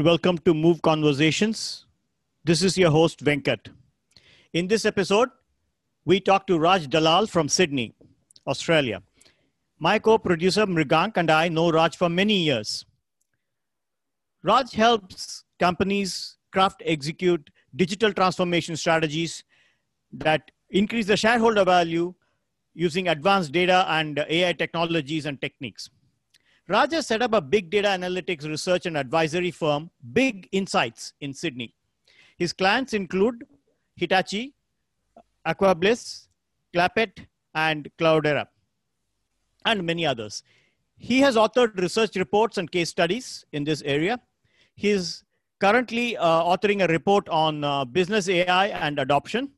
And welcome to Move Conversations. This is your host, Venkat. In this episode, we talk to Raj Dalal from Sydney, Australia. My co producer, Mrigank, and I know Raj for many years. Raj helps companies craft, execute digital transformation strategies that increase the shareholder value using advanced data and AI technologies and techniques. Raja set up a big data analytics research and advisory firm, Big Insights, in Sydney. His clients include Hitachi, Aquabliss, Clapet, and Cloudera, and many others. He has authored research reports and case studies in this area. He is currently uh, authoring a report on uh, business AI and adoption.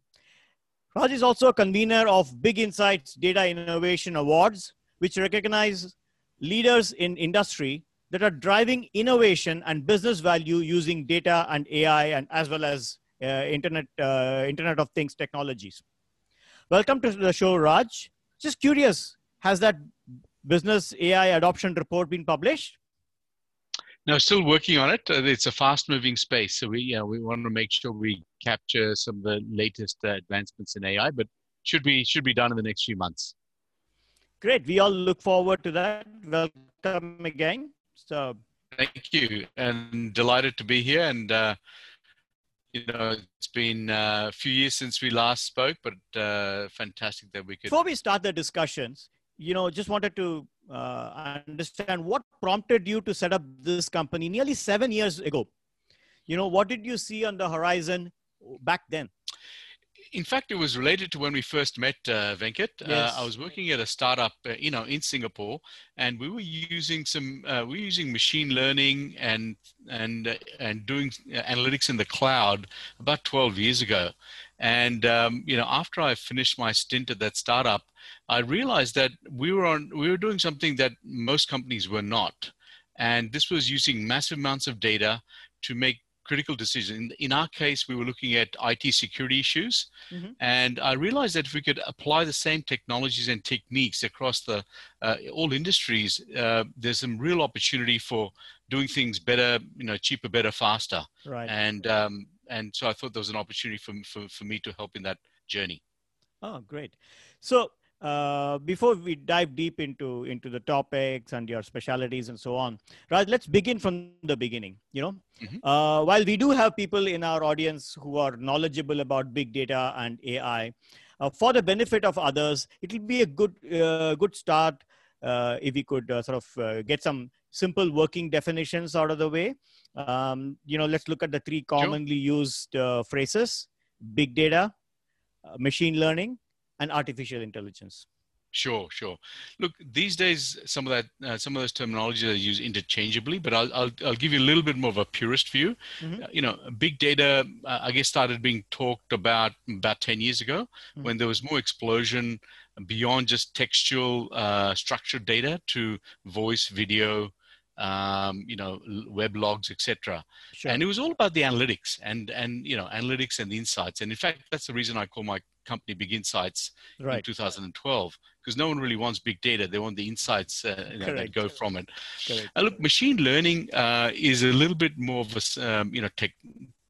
Raj is also a convener of Big Insights Data Innovation Awards, which recognize leaders in industry that are driving innovation and business value using data and AI and as well as uh, internet, uh, internet of things technologies. Welcome to the show, Raj. Just curious, has that business AI adoption report been published? No, still working on it. Uh, it's a fast-moving space, so we we want to make sure we capture some of the latest uh, advancements in AI, but should be should be done in the next few months. Great. We all look forward to that. Welcome again. So thank you, and delighted to be here. And uh, you know, it's been uh, a few years since we last spoke, but uh, fantastic that we could. Before we start the discussions, you know, just wanted to uh, understand what prompted you to set up this company nearly seven years ago. You know, what did you see on the horizon back then? In fact, it was related to when we first met, uh, Venkat. Uh, yes. Uh, I was working at a startup, uh, you know, in Singapore, and we were using some, uh, we were using machine learning and and uh, and doing analytics in the cloud about 12 years ago. And um, you know, after I finished my stint at that startup, I realized that we were on, we were doing something that most companies were not, and this was using massive amounts of data to make critical decision. In, in, our case, we were looking at IT security issues, mm-hmm. and I realized that if we could apply the same technologies and techniques across the uh, all industries, uh, there's some real opportunity for doing things better, you know, cheaper, better, faster. Right. And um, and so I thought there was an opportunity for, for for me to help in that journey. Oh, great. So uh, before we dive deep into into the topics and your specialities and so on right let's begin from the beginning you know mm-hmm. uh, while we do have people in our audience who are knowledgeable about big data and ai uh, for the benefit of others it will be a good uh, good start uh, if we could sort of get some simple working definitions out of the way um, you know let's look at the three commonly sure. used phrases big data machine learning and artificial intelligence. Sure, sure. Look, these days, some of that, uh, some of those terminologies are used interchangeably, but I'll, I'll, I'll give you a little bit more of a purist view. Mm-hmm. Uh, you know, big data, uh, I guess, started being talked about about 10 years ago mm-hmm. when there was more explosion beyond just textual uh, structured data to voice, video, um, you know, web logs, etc. Sure. And it was all about the analytics and and you know analytics and the insights. And in fact, that's the reason I call my company Big Insights right. in 2012 because no one really wants big data. They want the insights uh, that go from it. Uh, look, machine learning uh, is a little bit more of a um, you know tech,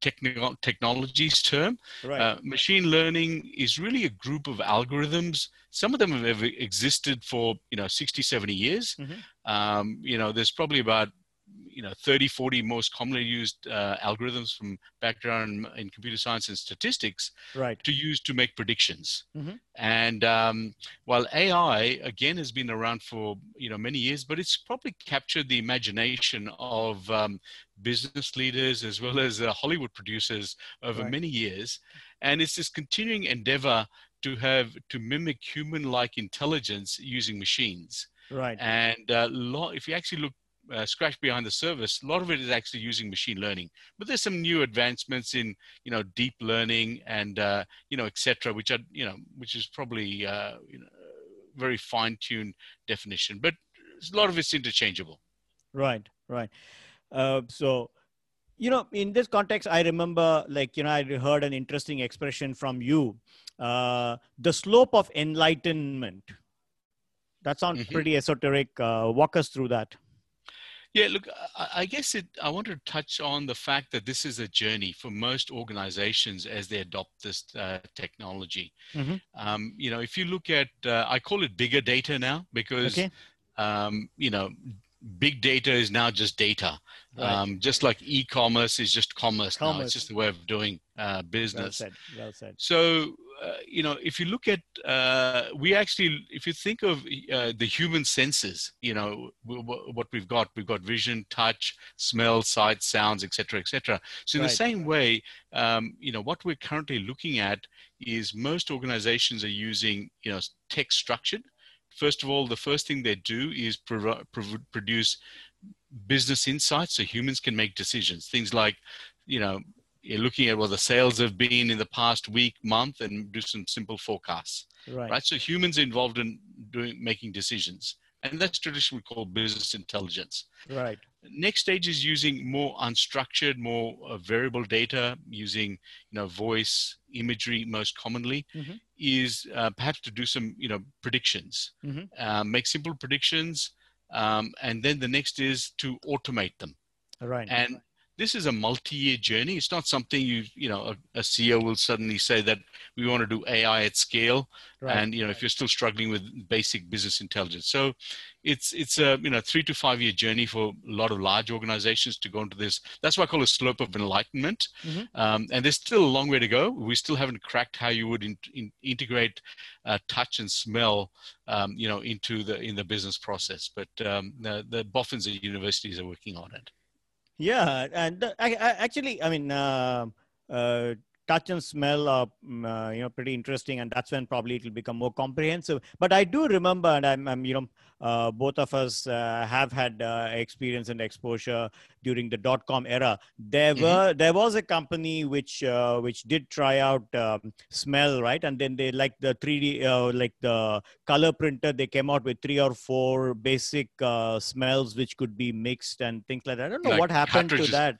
technical technologies term. Right. Uh, machine learning is really a group of algorithms. Some of them have existed for you know 60, 70 years. Mm-hmm. Um, you know, there's probably about you know 30 40 most commonly used uh, algorithms from background in computer science and statistics right. to use to make predictions mm-hmm. and um, while ai again has been around for you know many years but it's probably captured the imagination of um, business leaders as well as uh, hollywood producers over right. many years and it's this continuing endeavor to have to mimic human like intelligence using machines right and uh, if you actually look uh, scratch behind the surface, a lot of it is actually using machine learning. But there's some new advancements in, you know, deep learning and, uh, you know, etc., which are, you know, which is probably, uh, you know, very fine-tuned definition. But a lot of it's interchangeable. Right, right. Uh, so, you know, in this context, I remember, like, you know, I heard an interesting expression from you, uh, the slope of enlightenment. That sounds mm-hmm. pretty esoteric. Uh, walk us through that. Yeah, look, I, guess it. I want to touch on the fact that this is a journey for most organizations as they adopt this uh, technology. Mhm. Um, you know, if you look at, uh, I call it bigger data now because, Okay. um, you know, big data is now just data. Right. Um, just like e-commerce is just commerce, now. It's just a way of doing uh, Well business. said. Well said. So, you know, if you look at, uh, we actually, if you think of uh, the human senses, you know, w- w- what we've got, we've got vision, touch, smell, sight, sounds, etc., etc. So, in Right. the same way, um, you know, what we're currently looking at is most organizations are using, you know, text structured. First of all, the first thing they do is pro- pro- produce business insights so humans can make decisions. Things like, you know, you're looking at what the sales have been in the past week, month, and do some simple forecasts. Right. Right. So humans involved in doing making decisions, and that's traditionally called business intelligence. Right. Next stage is using more unstructured, more uh, variable data, using you know voice, imagery most commonly, Mhm. is uh, perhaps to do some you know predictions, Mhm. uh, make simple predictions, um, and then the next is to automate them Right. and this is a multi-year journey. It's not something you you know a, a ceo will suddenly say that we want to do ai at scale right. and you know if you're still struggling with basic business intelligence. So it's it's a you know three to five year journey for a lot of large organizations to go into this. That's why i call a slope of enlightenment. Mhm. um, and there's still a long way to go. We still haven't cracked how you would in, in, integrate uh, touch and smell um, you know into the in the business process. But um, the, the boffins at universities are working on it Yeah, and the- I, I, actually, I mean, uh, uh, touch and smell are mm, uh, you know pretty interesting, and that's when probably it will become more comprehensive. But I do remember, and I'm, I'm you know, uh, both of us uh, have had uh, experience and exposure during the dot com era. There Mhm. were there was a company which uh, which did try out um, smell, right, and then they like the 3D uh, like the color printer. They came out with three or four basic uh, smells which could be mixed and things like that. I don't know Like what happened to that.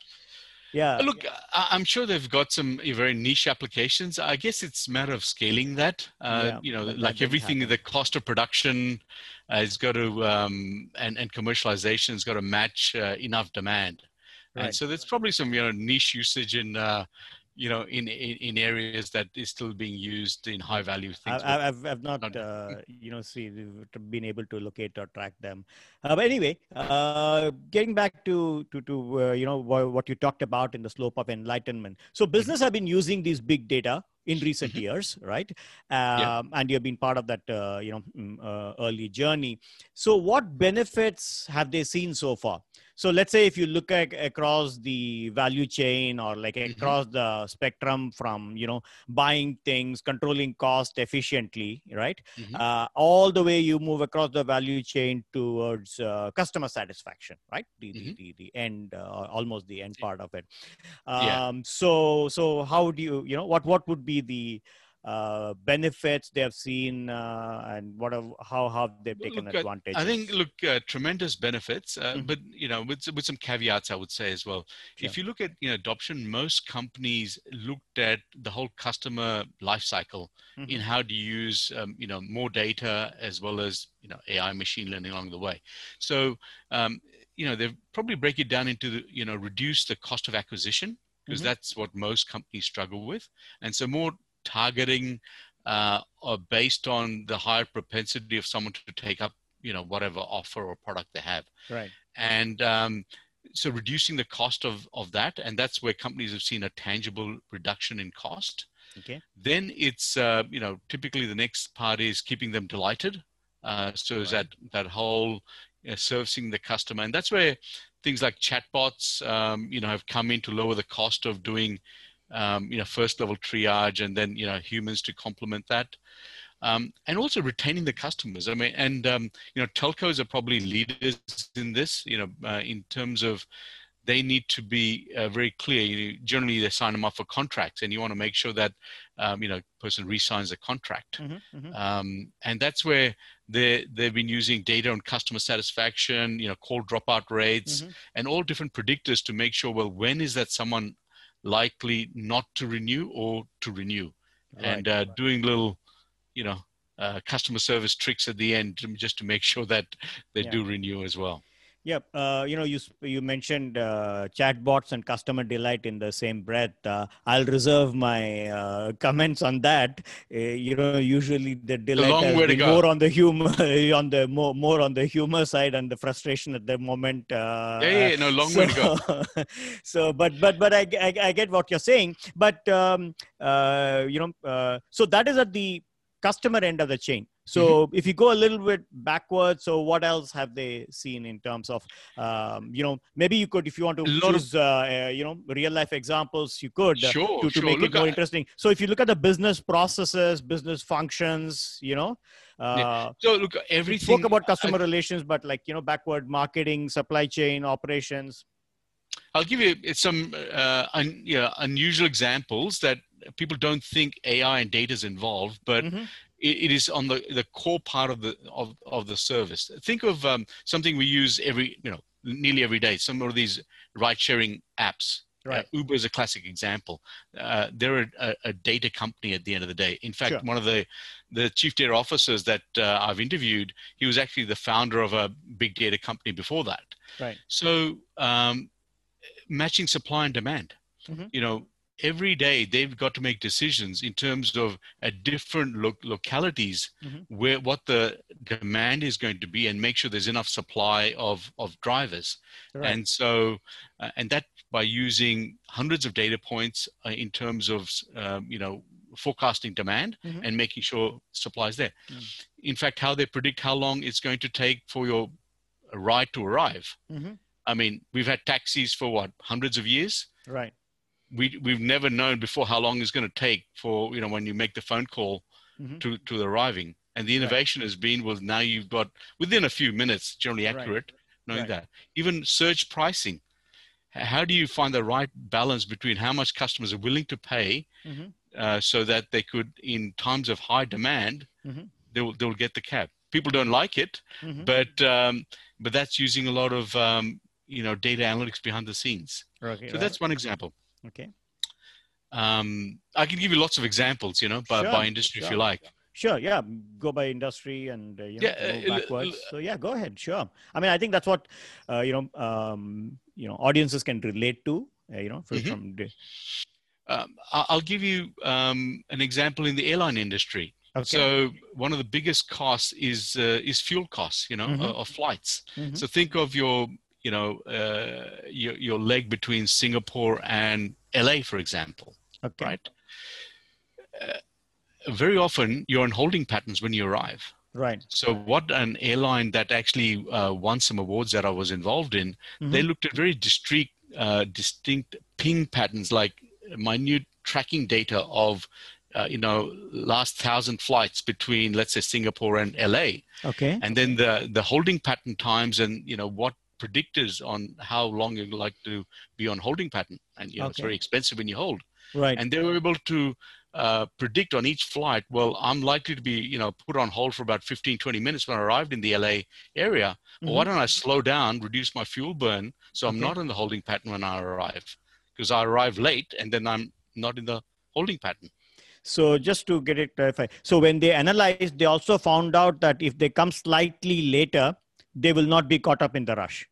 Yeah. Look, I'm sure they've got some uh, very niche applications. I guess it's a matter of scaling that. Uh, Yeah, you know, that like didn't everything, happen. the cost of production uh, has got to, um, and, and commercialization has got to match uh, enough demand. Right. And so there's probably some, you know, niche usage in, uh, you know, in, in, in areas that is still being used in high value things. I- I've, I've not, not- uh, you know, see, been able to locate or track them. Uh, but anyway, uh, getting back to, to, to uh, you know, what, you talked about in the slope of enlightenment. So business have been using these big data in recent Mhm. years, right? Yeah. Um, And you've been part of that, uh, you know, mm, uh, early journey. So what benefits have they seen so far? So let's say if you look at across the value chain or like Mhm. across the spectrum from, you know, buying things, controlling cost efficiently, right? Mhm. Uh, all the way you move across the value chain towards uh, customer satisfaction, right? The, the, Mhm. the, the end, uh, almost the end part of it. Yeah. Um, So, so how do you, you know, what, what would be the uh, benefits they have seen uh, and what have, how have they taken Look, uh, advantage? I think look uh, tremendous benefits, uh, Mhm. but you know with with some caveats I would say as well. Sure. If you look at you know adoption, most companies looked at the whole customer life cycle in Mhm. how to use um, you know more data as well as you know AI machine learning along the way. So um, you know they probably break it down into the, you know reduce the cost of acquisition because Mhm. that's what most companies struggle with, and so more targeting uh, are based on the higher propensity of someone to take up you know whatever offer or product they have right. and um, so reducing the cost of of that and that's where companies have seen a tangible reduction in cost Okay. then it's uh, you know typically the next part is keeping them delighted uh, so is Right. that that whole uh, servicing the customer and that's where things like chatbots um, you know have come in to lower the cost of doing um, you know first level triage and then you know humans to complement that um, and also retaining the customers i mean and um, you know telcos are probably leaders in this you know uh, in terms of they need to be uh, very clear. You know, generally, they sign them up for contracts, and you want to make sure that um, you know person re-signs the contract. Mhm, mhm. Um, and that's where they they've been using data on customer satisfaction, you know, call dropout rates, Mhm. and all different predictors to make sure. Well, when is that someone likely not to renew or to renew? and uh, doing little, you know, uh, customer service tricks at the end just to make sure that they Yeah. do renew as well. Yeah, uh, you know, you you mentioned uh, chatbots and customer delight in the same breath. Uh, I'll reserve my uh, comments on that. Uh, you know, usually the delight been more on the humor, on the more more on the humor side, and the frustration at the moment. Uh, yeah, yeah, no, long so, way to go. so, but but but I, I, I get what you're saying. But um, you know, so that is at the customer end of the chain so mm-hmm. if you go a little bit backwards so what else have they seen in terms of um, you know maybe you could if you want to choose of, uh, uh, you know real life examples you could uh, sure, to, to sure. make look, it more I, interesting so if you look at the business processes business functions you know uh, yeah. so look everything spoke about customer I, relations but like you know backward marketing supply chain operations I'll give you some uh, un, yeah, unusual examples that people don't think AI and data is involved, but mm-hmm. It, it is on the, the core part of the of, of the service. Think of um, something we use every you know nearly every day. Some of these ride sharing apps. Uh, right. Uh, Uber is a classic example. Uh, they're a, a, data company at the end of the day. In fact, sure. one of the the chief data officers that uh, I've interviewed, he was actually the founder of a big data company before that. Right. So um, matching supply and demand. Mm-hmm. You know, every day they've got to make decisions in terms of at different lo- localities mm-hmm. where what the demand is going to be and make sure there's enough supply of of drivers right. and so uh, and that by using hundreds of data points uh, in terms of um, you know forecasting demand mm-hmm. and making sure supply is there mm. in fact how they predict how long it's going to take for your ride to arrive mm-hmm. i mean we've had taxis for what hundreds of years right we we've never known before how long it's going to take for you know when you make the phone call mm-hmm. to to the arriving and the innovation right. has been well now you've got within a few minutes generally accurate right. knowing right. that even surge pricing how do you find the right balance between how much customers are willing to pay mm-hmm. uh, so that they could in times of high demand mm-hmm. they'll they'll get the cab people don't like it mm-hmm. but um, but that's using a lot of um, you know data analytics behind the scenes okay, so that's one example Okay. Um, I can give you lots of examples, you know, by, sure, by industry sure. if you like. Sure. Yeah. Go by industry and uh, you know, yeah, go uh, backwards. Uh, so yeah, go ahead. Sure. I mean, I think that's what uh, you know. Um, you know, audiences can relate to. Uh, you know, from, mm-hmm. from um, I'll give you um, an example in the airline industry. Okay. So one of the biggest costs is uh, is fuel costs, you know, mm-hmm. of flights. Mm-hmm. So think of your you know, uh, your, your leg between Singapore and LA, for example. Okay. Right. Uh, very often you're in holding patterns when you arrive. Right. So what an airline that actually uh, won some awards that I was involved in, mm-hmm. they looked at very distinct, uh, distinct ping patterns, like minute tracking data of uh, you know last thousand flights between let's say Singapore and LA. Okay. And then the the holding pattern times and you know what predictors on how long you'd like to be on holding pattern. And you know, okay. it's very expensive when you hold. Right. And they were able to uh, predict on each flight, well, I'm likely to be, you know, put on hold for about 15, 20 minutes when I arrived in the LA area. Mm-hmm. Well, why don't I slow down, reduce my fuel burn so I'm okay. not in the holding pattern when I arrive? Because I arrive late and then I'm not in the holding pattern. So just to get it clarified, so when they analyzed, they also found out that if they come slightly later, they will not be caught up in the rush.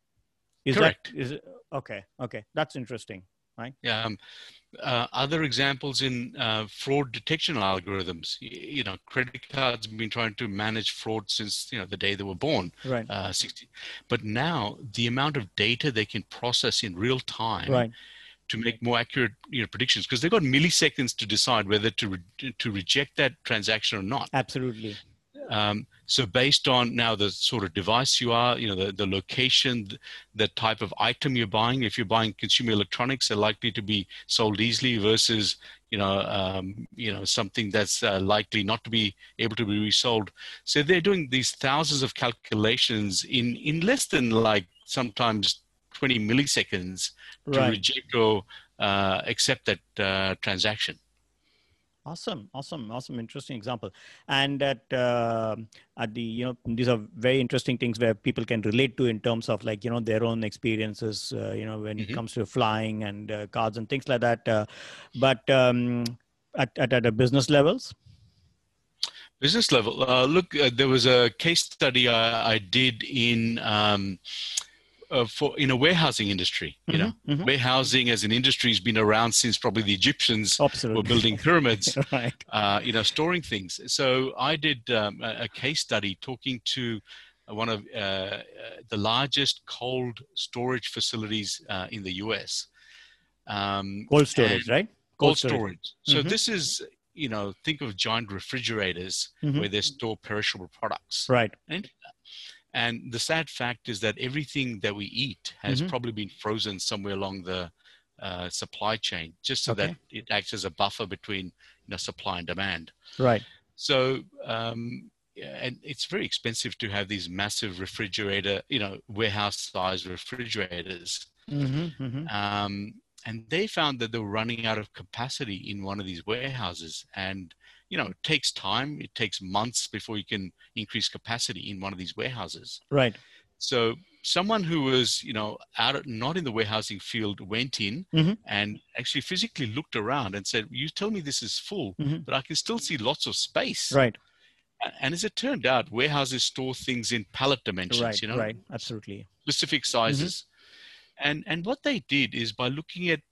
Is Correct. That, is it, okay. Okay. That's interesting. Right. Yeah. Um, uh, other examples in uh, fraud detection algorithms. You know, credit cards have been trying to manage fraud since you know the day they were born. Right. Uh, 60. But now the amount of data they can process in real time. Right. To make more accurate you know, predictions, because they've got milliseconds to decide whether to re- to reject that transaction or not. Absolutely. Um, so based on now the sort of device you are, you know, the, the location, the type of item you're buying, if you're buying consumer electronics, they're likely to be sold easily versus, you know, um, you know, something that's uh, likely not to be able to be resold. So they're doing these thousands of calculations in, in less than like sometimes 20 milliseconds to right. reject or uh, accept that uh, transaction. Awesome, awesome, awesome, interesting example. And at uh, at the you know these are very interesting things where people can relate to in terms of like you know their own experiences. Uh, you know when mm-hmm. it comes to flying and uh, cards and things like that. Uh, but um, at, at at a business levels. Business level. Uh, look, uh, there was a case study I, I did in. Um, uh, for in a warehousing industry. You know, Mhm, mhm. warehousing as an industry has been around since probably the Egyptians Absolutely. were building pyramids. right. uh, you know, storing things. So I did um, a, a case study talking to one of uh, uh, the largest cold storage facilities uh, in the U.S. Um, Cold storage, right? Cold storage. So Mhm. this is, you know, think of giant refrigerators Mhm. where they store perishable products. Right. And, and the sad fact is that everything that we eat has Mhm. probably been frozen somewhere along the uh, supply chain, just so that it acts as a buffer between you know supply and demand. Right. So, um, and it's very expensive to have these massive refrigerator, you know, warehouse-sized refrigerators. hmm hmm Um, and they found that they were running out of capacity in one of these warehouses. And you know, it takes time. It takes months before you can increase capacity in one of these warehouses. Right. So, someone who was, you know, out of, not in the warehousing field went in Mhm. and actually physically looked around and said, "You tell me this is full, Mhm. but I can still see lots of space." Right. And as it turned out, warehouses store things in pallet dimensions, Right. you know, Right. Absolutely. specific sizes. And and what they did is by looking at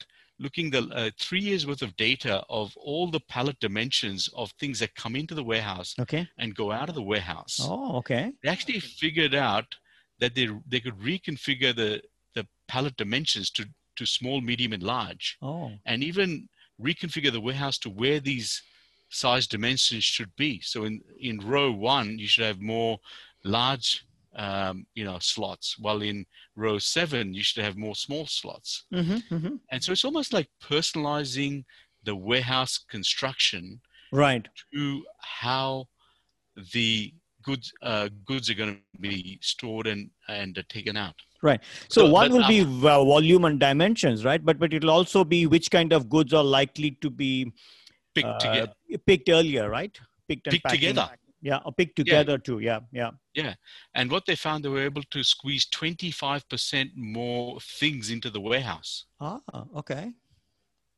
looking the uh, three years worth of data of all the pallet dimensions of things that come into the warehouse Okay. and go out of the warehouse, Oh, okay. they actually figured out that they they could reconfigure the the pallet dimensions to to small, medium, and large, Oh. and even reconfigure the warehouse to where these size dimensions should be. So in in row one, you should have more large, um, you know, slots, while in row seven, you should have more small slots. Mm-hmm. Mm-hmm. And so it's almost like personalizing the warehouse construction Right. to how the goods uh, goods are going to be stored and and uh, taken out. So, So, one will uh, be vo- volume and dimensions, right? But but it'll also be which kind of goods are likely to be Picked uh, together. picked earlier, right? Picked and Picked together. Yeah, or picked together too. Yeah, yeah. And what they found, they were able to squeeze 25% more things into the warehouse. Ah, okay.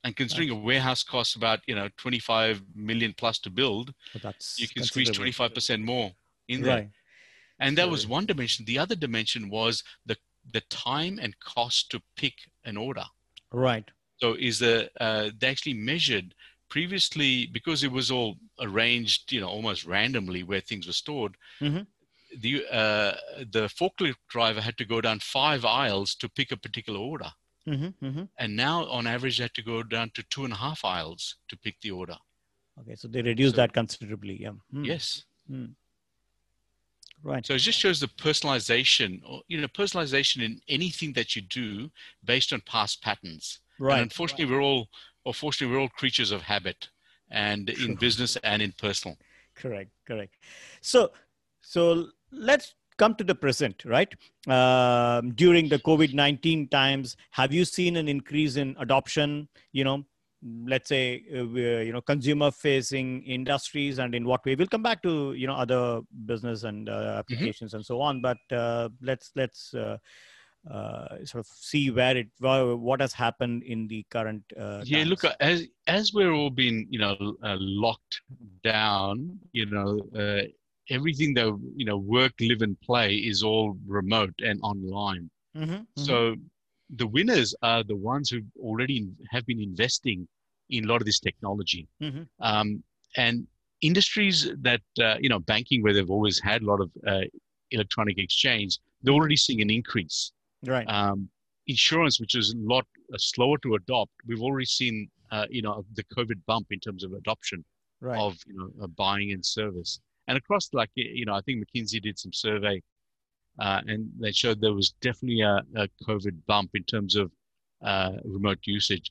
And considering a warehouse costs about, you know, 25 million plus to build, So that's you can squeeze 25% more in there. Right. And that So- was one dimension. The other dimension was the, the time and cost to pick an order. Right. So is the, uh, they actually measured previously, because it was all arranged, you know, almost randomly where things were stored, Mhm. The, uh, the forklift driver had to go down five aisles to pick a particular order. Mm-hmm, mm-hmm. And now on average, they had to go down to two and a half aisles to pick the order. Okay, so they reduced So- that considerably. Yeah. Hmm. Yes. Right. So it just shows the personalization, or, you know, personalization in anything that you do based on past patterns. And Right. unfortunately, we're all, or fortunately, we're all creatures of habit, and in business and in personal. correct correct so so let's come to the present right? Um, during the covid-19 times have you seen an increase in adoption you know let's say uh, you know consumer facing industries and in what way? We'll come back to you know other business and uh, applications and so on but uh, let's let's uh, uh, sort of see where it wha- what has happened in the current uh, yeah look as as we're all being you know uh, locked down you know uh, everything that you know work live and play is all remote and online Mhm, mhm. so the winners are the ones who already have been investing in a lot of this technology Mhm. um, and industries that uh, you know banking where they've always had a lot of uh, electronic exchange they're already seeing an increase right um, insurance, which is a lot uh, slower to adopt, we've already seen, uh, you know, the COVID bump in terms of adoption right of, you know, uh, buying and service. And across, like, you know, I think McKinsey did some survey, uh, and they showed there was definitely a, a COVID bump in terms of uh, remote usage.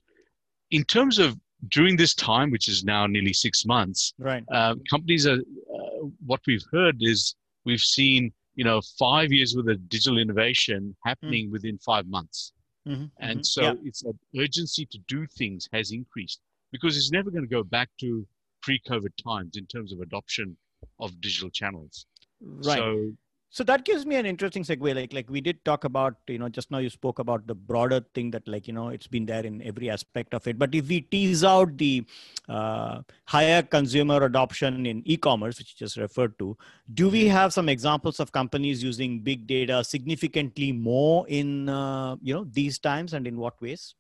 In terms of during this time, which is now nearly six months, right uh, companies are uh, what we've heard is we've seen you know five years worth of digital innovation happening within five months Mhm, and mhm. so Yeah. it's an urgency to do things has increased because it's never going to go back to pre-covid times in terms of adoption of digital channels. Right. So so that gives me an interesting segue like like we did talk about you know just now you spoke about the broader thing that like you know it's been there in every aspect of it. But if we tease out the uh, higher consumer adoption in e-commerce which you just referred to do we mm-hmm. have some examples of companies using big data significantly more in uh, you know these times and in what ways?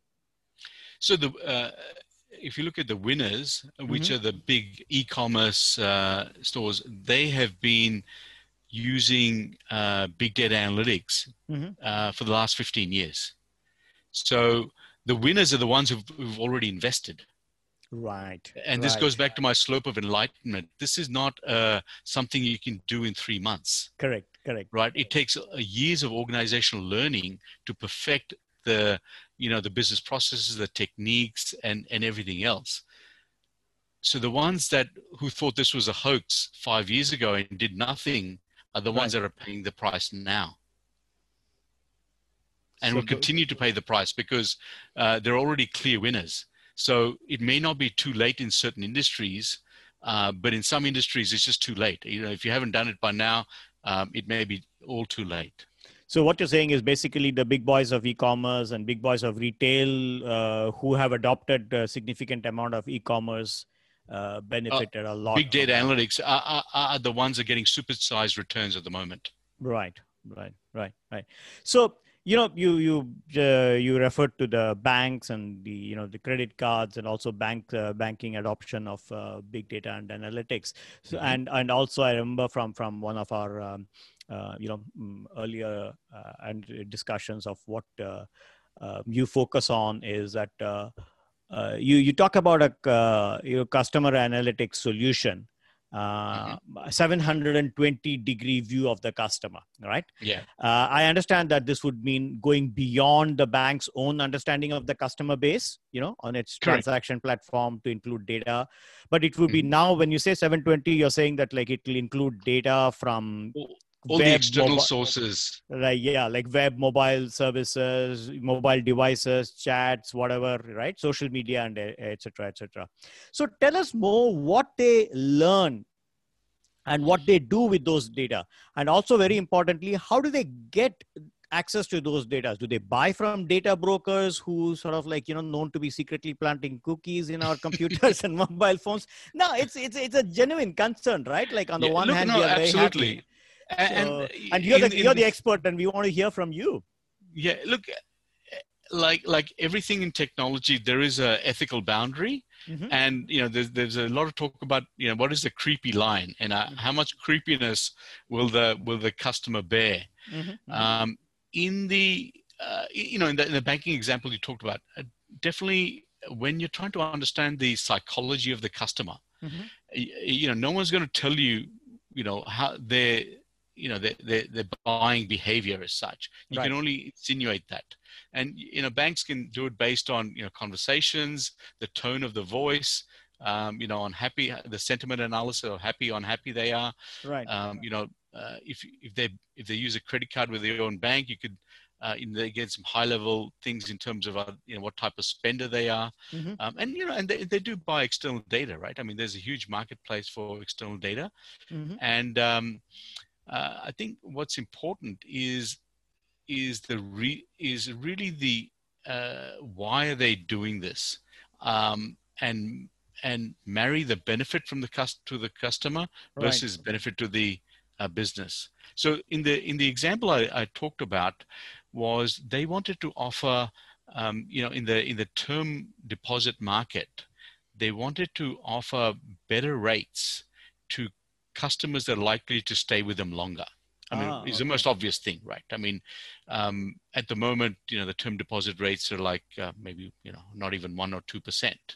So the uh, if you look at the winners which mm-hmm. are the big e-commerce uh, stores they have been using uh, big data analytics mm-hmm. uh, for the last 15 years. So the winners are the ones who've, who've already invested. Right. And right. this goes back to my slope of enlightenment. This is not uh, something you can do in three months. Correct. Correct. Right. It takes years of organizational learning to perfect the, you know, the business processes, the techniques, and and everything else. So the ones that who thought this was a hoax five years ago and did nothing are the ones that are paying the price now and so will continue to pay the price because uh, they're already clear winners. So it may not be too late in certain industries, uh, but in some industries it's just too late. You know, if you haven't done it by now, um, it may be all too late. So what you're saying is basically the big boys of e-commerce and big boys of retail uh, who have adopted a significant amount of e-commerce uh, benefited a lot. Big data analytics are, are, are, the ones that are getting supersized returns at the moment. Right, right, right, right. So you know, you you uh, you referred to the banks and the you know the credit cards and also bank uh, banking adoption of uh, big data and analytics. So, mm-hmm. and and also I remember from from one of our um, uh, you know mm, earlier and discussions of what you focus on is that uh, you you talk about a uh, your customer analytics solution uh, mm-hmm. 720 degree view of the customer right yeah uh, i understand that this would mean going beyond the bank's own understanding of the customer base you know on its Correct. transaction platform to include data but it would mm-hmm. be now when you say 720 you're saying that like it will include data from all the external sources. Right yeah like web mobile services mobile devices chats whatever right? Social media and etc etc so tell us more what they learn and what they do with those data. And also very importantly how do they get access to those data? Do they buy from data brokers who sort of like you know known to be secretly planting cookies in our computers and mobile phones? No it's it's it's a genuine concern right? Like on the yeah, one look, hand no, absolutely and, so, and you're in, the you're the expert, and we want to hear from you. Yeah, look, like like everything in technology, there is a ethical boundary, mm-hmm. and you know there's there's a lot of talk about you know what is the creepy line, and uh, mm-hmm. how much creepiness will the will the customer bear. Mm-hmm. Um, in the uh, you know in the, in the banking example you talked about, uh, definitely when you're trying to understand the psychology of the customer, mm-hmm. you, you know no one's going to tell you you know how their you know the, the, the buying behavior as such. You right. can only insinuate that. And you know banks can do it based on you know conversations the tone of the voice um, you know on happy the sentiment analysis of happy unhappy they are. Right. Um, you know uh, if if they if they use a credit card with their own bank you could uh, in they get some high level things in terms of uh, you know what type of spender they are. Mm-hmm. um, and you know and they, they do buy external data right? I mean there's a huge marketplace for external data. Mm-hmm. and um, uh, I think what's important is is the re, is really the uh, why are they doing this um, and and marry the benefit from the cust- to the customer versus right. benefit to the uh, business. So in the in the example I, I, talked about was they wanted to offer um, you know in the in the term deposit market they wanted to offer better rates to customers are likely to stay with them longer. I mean, ah, it's okay. the most obvious thing, right? I mean, um, at the moment, you know, the term deposit rates are like uh, maybe, you know, not even one or two percent.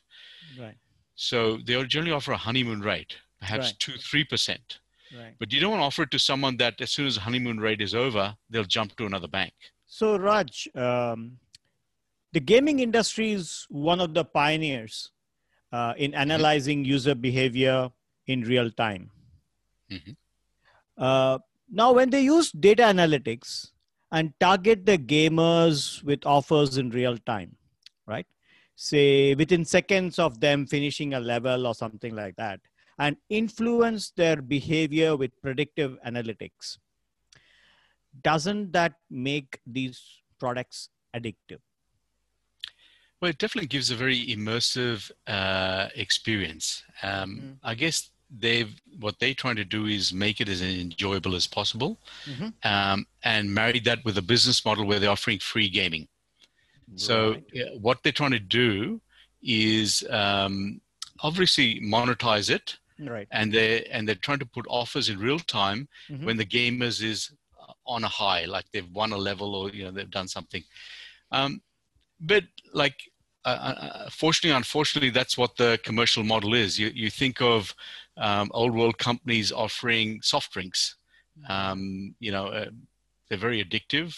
Right. So they generally offer a honeymoon rate, perhaps right. two, three percent. Right. But you don't want to offer it to someone that as soon as the honeymoon rate is over, they'll jump to another bank. So Raj, um, the gaming industry is one of the pioneers uh, in mm-hmm. analyzing user behavior in real time. Mm-hmm. Uh, now, when they use data analytics and target the gamers with offers in real time, right? Say within seconds of them finishing a level or something like that, and influence their behavior with predictive analytics. doesn't that make these products addictive? Well, it definitely gives a very immersive uh, experience. Um, mm. I guess they've what they're trying to do is make it as enjoyable as possible, mm-hmm. um, and marry that with a business model where they're offering free gaming. Right. So what they're trying to do is um, obviously monetize it, right? And they and they're trying to put offers in real time mm-hmm. when the gamers is on a high, like they've won a level or you know they've done something. Um, but like uh, uh fortunately, unfortunately, that's what the commercial model is. You you think of um, old world companies offering soft drinks. Mm-hmm. Um, you know, uh, they're very addictive,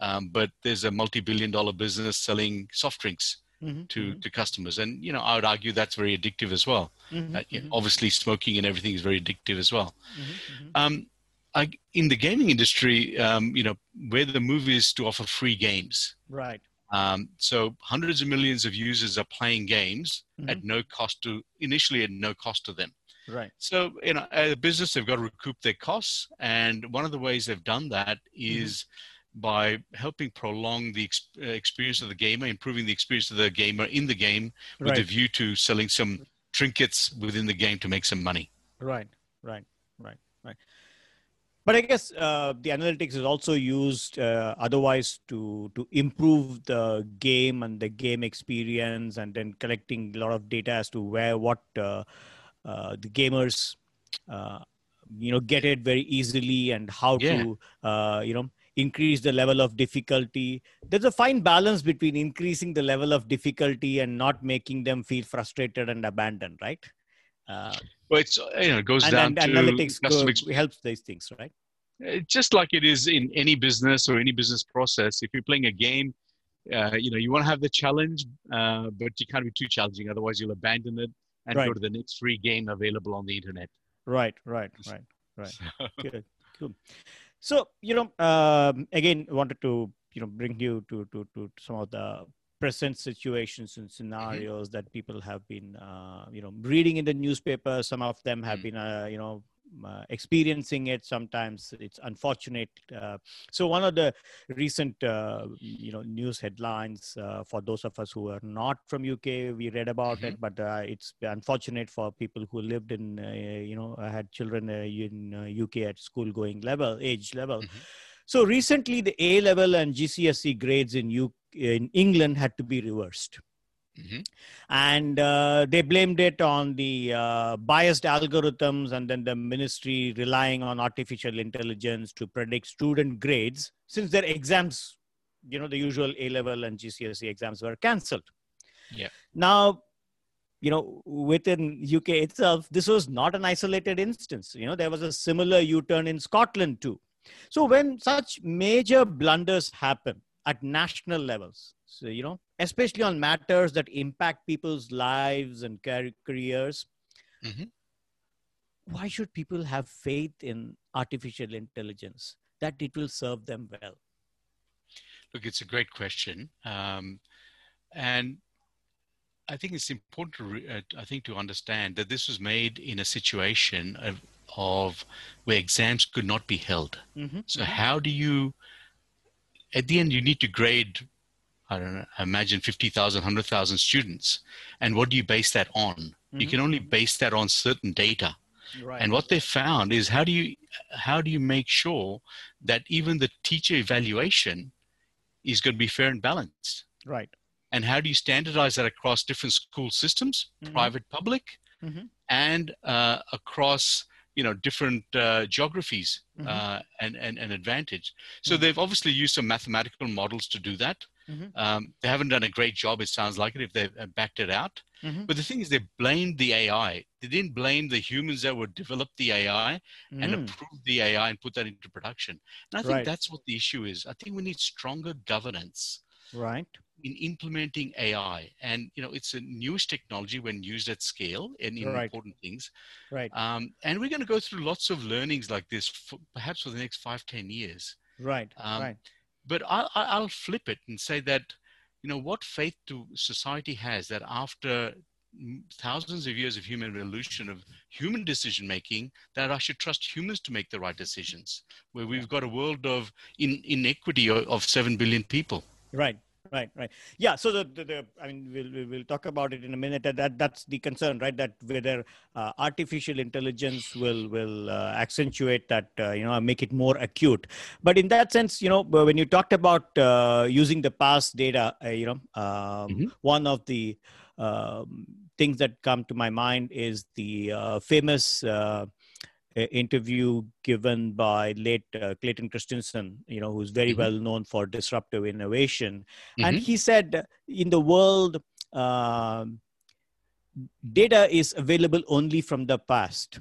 um, but there's a multi-billion dollar business selling soft drinks mm-hmm. to mm-hmm. to customers, and you know, I would argue that's very addictive as well. Mm-hmm. Uh, you know, mm-hmm. obviously, smoking and everything is very addictive as well. Mm-hmm. Um, I, in the gaming industry, um, you know, where the move is to offer free games. Right. Um, so hundreds of millions of users are playing games mm-hmm. at no cost to initially at no cost to them. Right. So, you know, as a business, they've got to recoup their costs. And one of the ways they've done that is mm-hmm. mm-hmm. by helping prolong the ex- uh, experience of the gamer, improving the experience of the gamer in the game with right. a view to selling some trinkets within the game to make some money. Right, right, right, right. But I guess uh, the analytics is also used uh, otherwise to to improve the game and the game experience, and then collecting a lot of data as to where what uh, the gamers uh, you know get it very easily and how yeah. to uh, you know increase the level of difficulty. There's a fine balance between increasing the level of difficulty and not making them feel frustrated and abandoned right? Uh, well it's you know it goes and, down and to analytics go, helps these things right? Just like it is in any business or any business process if you're playing a game uh, you know you want to have the challenge uh, but you can't be too challenging otherwise you'll abandon it and right. go to the next free game available on the internet. Right, right, right, right. Good, cool. So you know, um, again, wanted to you know bring you to to to some of the present situations and scenarios mm-hmm. that people have been uh, you know reading in the newspaper. Some of them have mm-hmm. been uh, you know uh, experiencing it sometimes it's unfortunate uh, so one of the recent uh, you know news headlines uh, for those of us who are not from uk we read about mm-hmm. it but uh, it's unfortunate for people who lived in uh, you know had children in uk at school going level age level mm-hmm. so recently the a level and gcse grades in U- in england had to be reversed Mm-hmm. And uh, they blamed it on the uh, biased algorithms and then the ministry relying on artificial intelligence to predict student grades since their exams, you know, the usual A level and GCSE exams were cancelled. Yeah. Now, you know, within UK itself, this was not an isolated instance. You know, there was a similar U turn in Scotland too. So when such major blunders happen at national levels, so, you know, especially on matters that impact people's lives and careers. Mm-hmm. Why should people have faith in artificial intelligence that it will serve them well? Look, it's a great question. Um, and I think it's important to, re- uh, I think, to understand that this was made in a situation of, of where exams could not be held. Mm-hmm. So, mm-hmm. how do you, at the end, you need to grade I don't know, imagine 50,000, 100,000 students. And what do you base that on? Mm-hmm. You can only base that on certain data. Right. And what they found is how do you how do you make sure that even the teacher evaluation is going to be fair and balanced? Right. And how do you standardize that across different school systems, mm-hmm. private, public, mm-hmm. and uh, across you know different uh, geographies mm-hmm. uh, and, and and advantage. So mm-hmm. they've obviously used some mathematical models to do that. Mm-hmm. Um, they haven't done a great job, it sounds like it, if they've uh, backed it out. Mm-hmm. But the thing is, they blamed the AI. They didn't blame the humans that would develop the AI mm. and approve the AI and put that into production. And I think right. that's what the issue is. I think we need stronger governance. Right. In implementing AI, and you know, it's a newest technology when used at scale and in right. important things. Right. Um, and we're going to go through lots of learnings like this, for, perhaps for the next five, ten years. Right. Um, right but I'll, I'll flip it and say that, you know, what faith do society has that after thousands of years of human evolution of human decision making that I should trust humans to make the right decisions. Where we've got a world of in, inequity of, of seven billion people. Right right right. Yeah so the, the, the, i mean we'll, we'll talk about it in a minute. That that's the concern right? That whether uh, artificial intelligence will will uh, accentuate that uh, you know make it more acute. But in that sense you know when you talked about uh, using the past data uh, you know um, mm-hmm. one of the um, things that come to my mind is the uh, famous interview given by late uh, Clayton Christensen, you know, who's very mm-hmm. well known for disruptive innovation. Mm-hmm. And he said, in the world, uh, data is available only from the past.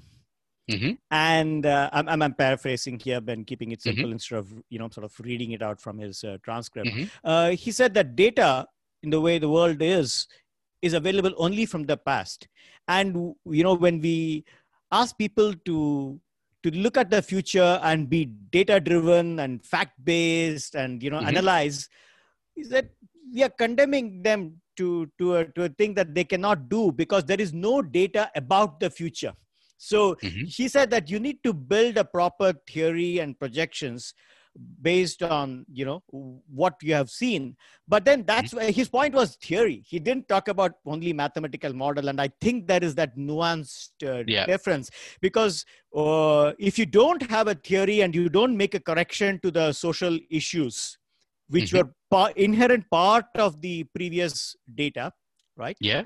Mm-hmm. And uh, I'm, I'm, paraphrasing here, but keeping it simple mm-hmm. instead of you know sort of reading it out from his uh, transcript. Mm-hmm. Uh, he said that data, in the way the world is, is available only from the past. And you know when we ask people to to look at the future and be data driven and fact based and you know mm-hmm. analyze is that we are condemning them to to a, to a thing that they cannot do because there is no data about the future so mm-hmm. he said that you need to build a proper theory and projections based on you know what you have seen but then that's mm-hmm. why his point was theory he didn't talk about only mathematical model and i think there is that nuanced uh, yeah. difference because uh, if you don't have a theory and you don't make a correction to the social issues which mm-hmm. were pa- inherent part of the previous data right yeah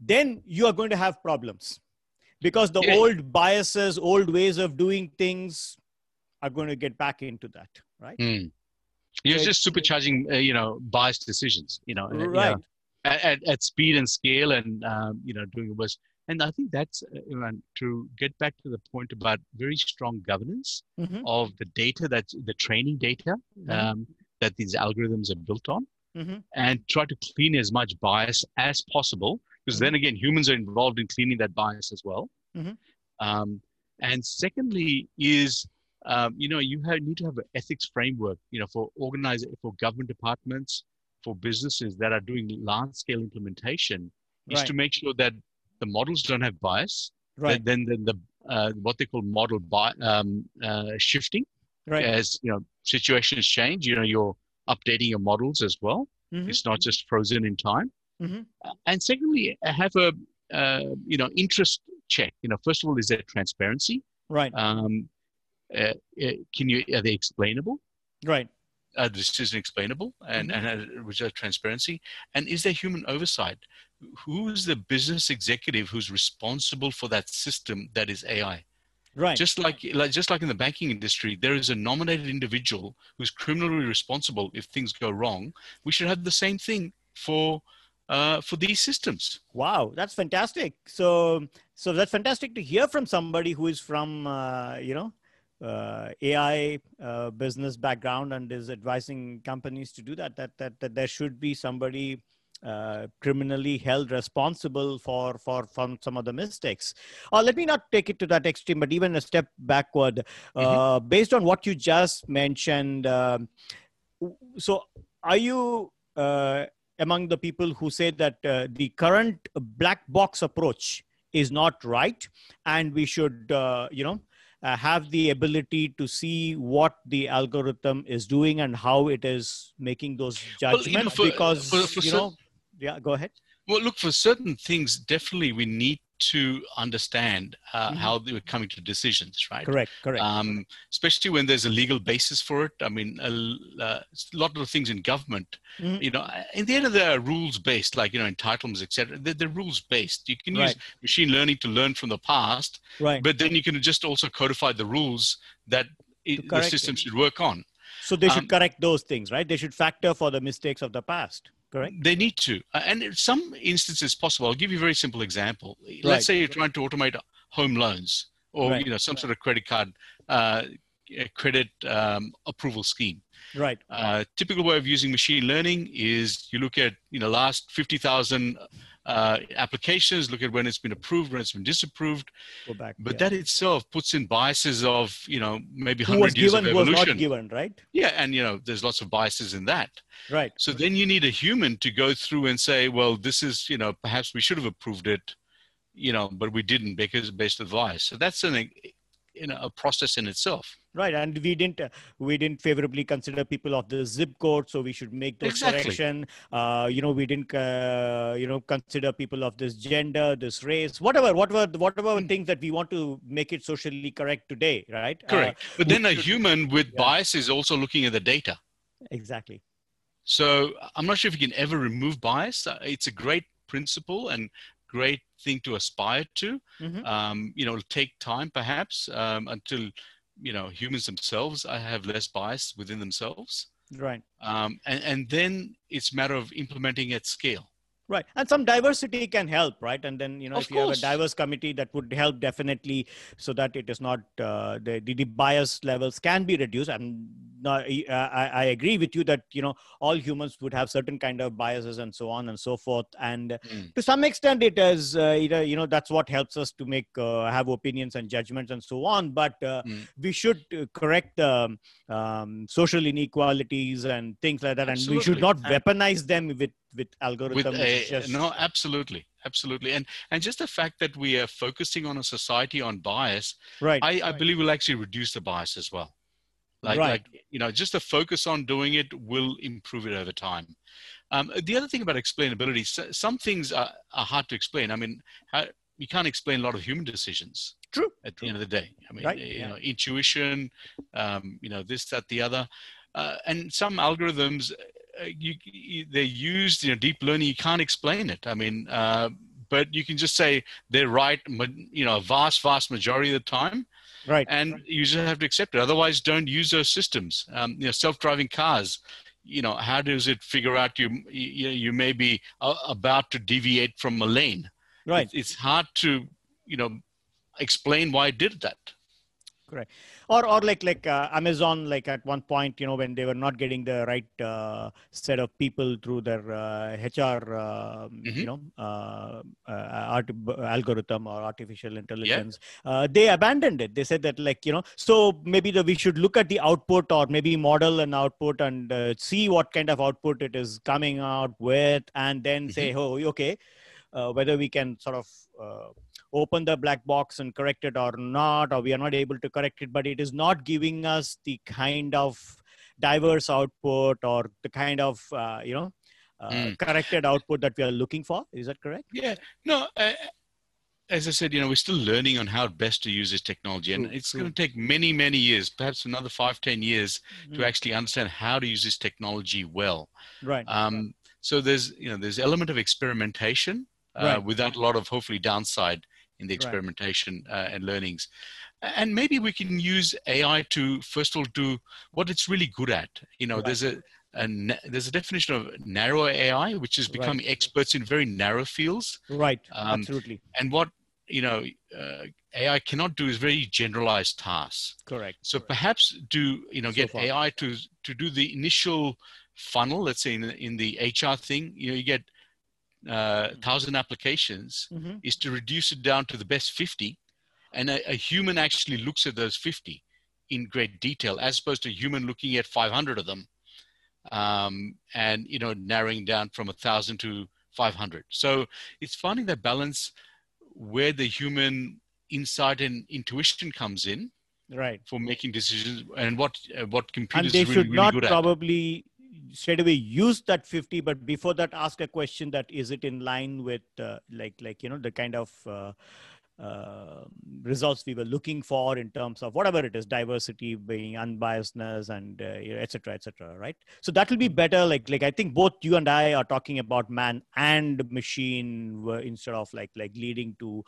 then you are going to have problems because the yeah. old biases old ways of doing things are going to get back into that, right? Mm. You're so just supercharging, uh, you know, biased decisions, you know, right. You know, at, at, speed and scale and, um, you know, doing it was. And I think that's uh, to get back to the point about very strong governance mm-hmm. of the data that's the training data mm-hmm. um, that these algorithms are built on. Mm-hmm. and try to clean as much bias as possible because then mm-hmm. again humans are involved in cleaning that bias as well mm-hmm. um, and secondly is um, you know, you have, need to have an ethics framework, you know, for organizing, for government departments, for businesses that are doing large scale implementation, right. is to make sure that the models don't have bias. Right. Then, then the uh, what they call model bi- um, uh, shifting, right. as you know, situations change. You know, you're updating your models as well. Mm-hmm. It's not just frozen in time. Mm-hmm. Uh, and secondly, have a uh, you know interest check. You know, first of all, is there transparency? Right. Um, uh, uh, can you are they explainable? Right. Are the decision explainable and mm-hmm. and which are transparency. And is there human oversight? Who is the business executive who's responsible for that system that is ai right. Just like, like just like in the banking industry there is a nominated individual who's criminally responsible if things go wrong. We should have the same thing for uh, for these systems. Wow, that's fantastic. So, so that's fantastic to hear from somebody who is from, uh, you know, uh, AI uh, business background and is advising companies to do that, that, that, that there should be somebody uh, criminally held responsible for, for from some of the mistakes. Uh, let me not take it to that extreme, but even a step backward. Uh, mm-hmm. Based on what you just mentioned, um, so are you uh, among the people who say that uh, the current black box approach is not right and we should, uh, you know, uh, have the ability to see what the algorithm is doing and how it is making those judgments well, you know, for, because for, for you know yeah go ahead. Well look for certain things definitely we need to understand uh, mm-hmm. how they were coming to decisions, right? Correct, correct. Um, especially when there's a legal basis for it. I mean, a, uh, a lot of the things in government, mm-hmm. you know, in the end of the rules based, like you know, entitlements, etc. They're, they're, rules based. You can right. use machine learning to learn from the past, right? But then you can just also codify the rules that it, the system should work on. So they should um, correct those things, right? They should factor for the mistakes of the past correct? They need to. Uh, and in some instances possible. I'll give you a very simple example. Let's say you're trying to automate home loans or right. you know some sort of credit card uh, credit um, approval scheme. Right. Uh, typical way of using machine learning is you look at you know last fifty thousand uh, applications, look at when it's been approved, when it's been disapproved. Go back. But yeah. that itself puts in biases of you know maybe who was hundred years given, of who was evolution. not given, right? Yeah, and you know there's lots of biases in that. Right. So then you need a human to go through and say, well, this is you know perhaps we should have approved it, you know, but we didn't because based on bias. So that's an you know a process in itself. Right, and we didn't uh, we didn't favorably consider people of the zip code, so we should make those Exactly. correction. Uh, you know, we didn't uh, you know consider people of this gender, this race, whatever, whatever, whatever Hmm. things that we want to make it socially correct today, right? Uh, Correct. but then a should- human with yeah. bias is also looking at the data. exactly. So I'm not sure if you can ever remove bias. Uh, It's a great principle and great thing to aspire to. Mhm. Um, you know, it'll take time perhaps um, until you know humans themselves have less bias within themselves, Right. um, and and then it's a matter of implementing at scale. Right, and some diversity can help, right? And then you know, Of if you have a diverse committee, that would help definitely, so that it is not uh, the, the bias levels can be reduced. I'm not, I, I agree with you that you know all humans would have certain kind of biases and so on and so forth. And Mm. to some extent, it is uh, you know that's what helps us to make uh, have opinions and judgments and so on. But uh, Mm. we should uh, correct um, um, social inequalities and things like that, and we should not weaponize them with with algorithms. with a, just- no absolutely absolutely and and just the fact that we are focusing on a society on bias right. i, I right. believe will actually reduce the bias as well like, Right. like you know just the focus on doing it will improve it over time um, the other thing about explainability so, some things are, are hard to explain i mean how, you can't explain a lot of human decisions True. at the True. end of the day i mean Right, you yeah. know intuition um, you know this that the other uh, and some algorithms you, you they're used you know deep learning you can't explain it. I mean uh, but you can just say they're right you know a vast vast majority of the time. Right. and you just have to accept it. Otherwise don't use those systems. Um, you know self-driving cars you know how does it figure out you you, you may be uh, about to deviate from a lane? Right. It- it's hard to you know explain why it did that or or like like uh, amazon like at one point you know when they were not getting the right uh, set of people through their uh, hr uh, Mhm. you know uh, uh, art, algorithm or artificial intelligence uh, they abandoned it. They said that like you know so maybe the, we should look at the output or maybe model an output and uh, see what kind of output it is coming out with and then say oh okay uh, whether we can sort of uh, open the black box and correct it or not, or we are not able to correct it, but it is not giving us the kind of diverse output or the kind of, uh, you know, uh, Mm. corrected output that we are looking for. Is that correct? yeah no uh, as i said you know we're still learning on how best to use this technology and it's going to take many many years perhaps another five ten years to Mm. actually understand how to use this technology well Right. um, so there's you know there's element of experimentation uh, Right. without a lot of hopefully downside in the Right. experimentation uh, and learnings and maybe we can use ai to first of all do what it's really good at you know Right. there's a, a there's a definition of narrow ai which is Right. becoming experts in very narrow fields right. um, Absolutely. and what you know uh, ai cannot do is very generalized tasks Correct. so perhaps do you know get far. AI to to do the initial funnel. Let's say in in the HR thing, you know, you get uh, thousand applications. Mhm. Is to reduce it down to the best fifty, and a, a human actually looks at those fifty in great detail, as opposed to a human looking at five hundred of them, um, and you know narrowing down from a thousand to five hundred. So it's finding that balance where the human insight and intuition comes in Right. for making decisions and what uh, what And they really, should really not at. probably straight away use that 50 but before that ask a question that is it in line with uh, like like you know the kind of uh, uh, results we were looking for in terms of whatever it is diversity being unbiasedness and uh, you know, et cetera et cetera right? So that will be better like like i think both you and i are talking about man and machine uh, instead of like like leading to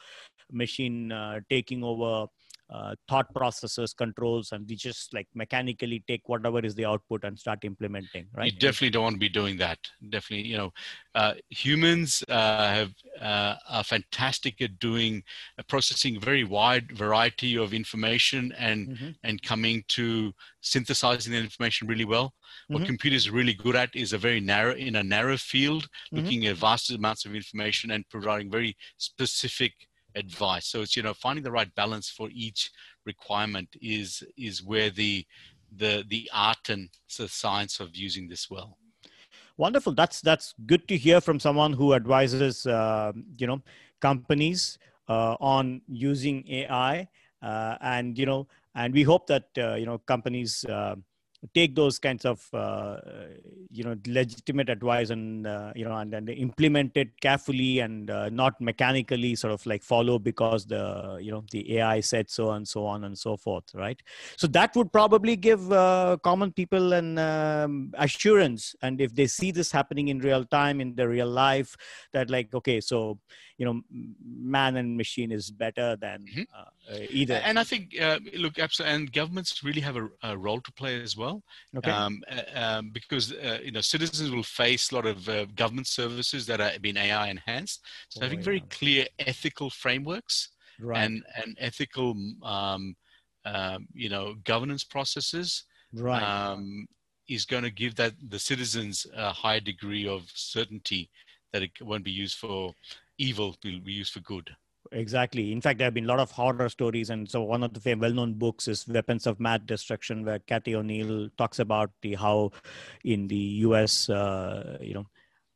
machine uh, taking over uh, thought processes, controls, and we just like mechanically take whatever is the output and start implementing. Right? You definitely don't want to be doing that. Definitely, you know, uh, humans uh, have uh, are fantastic at doing uh, processing a very wide variety of information and mm-hmm. and coming to synthesizing the information really well. What mm-hmm. computers are really good at is a very narrow in a narrow field, mm-hmm. looking at vast amounts of information and providing very specific advice. So it's you know finding the right balance for each requirement is is where the the the art and the science of using this well. Wonderful. That's that's good to hear from someone who advises uh, you know companies uh, on using AI, uh, and you know, and we hope that uh, you know companies uh, take those kinds of uh, you know legitimate advice and uh, you know and, and implement it carefully and uh, not mechanically sort of like follow because the you know the ai said so and so on and so forth right so that would probably give uh, common people an um, assurance and if they see this happening in real time in their real life that like okay so you know man and machine is better than mm-hmm. Uh, uh, either and i think look absolutely and governments really have a, a role to play as well. Okay. Um, uh, um, because uh, you know citizens will face a lot of uh, government services that are being AI enhanced. So oh, having yeah. very clear ethical frameworks right. and and ethical um, um, you know governance processes right. Um, is going to give that the citizens a high degree of certainty that it won't be used for evil, will be used for good exactly. In fact there have been a lot of horror stories and so one of the well-known books is weapons of math destruction where cathy O'Neil talks about the how in the us uh, you know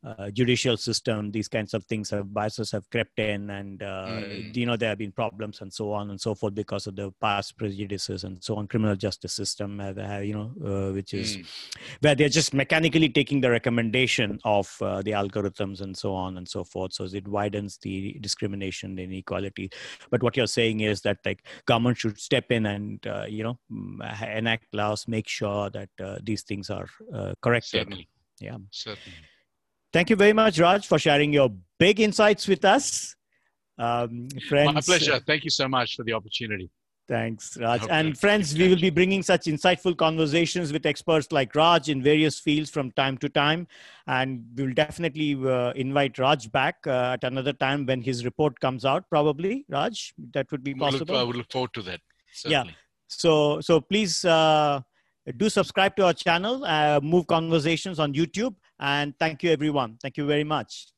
uh, judicial system, these kinds of things have biases have crept in, and uh, mm. you know there have been problems and so on and so forth because of the past prejudices and so on. Criminal justice system, uh, you know, uh, which is mm. where they're just mechanically taking the recommendation of uh, the algorithms and so on and so forth. So it widens the discrimination, the inequality. But what you're saying is that like government should step in and uh, you know enact laws, make sure that these things are corrected. Certainly. Yeah. Certainly. Thank you very much, Raj, for sharing your big insights with us. Um, friends, My pleasure. Thank you so much for the opportunity. Thanks, Raj. Okay. And friends, we will be bringing such insightful conversations with experts like Raj in various fields from time to time. And we will definitely uh, invite Raj back uh, at another time when his report comes out, probably. Raj, that would be possible. I would look, look forward to that. Certainly. Yeah. So, so please uh, do subscribe to our channel, uh, Move Conversations on YouTube. And thank you, everyone. Thank you very much.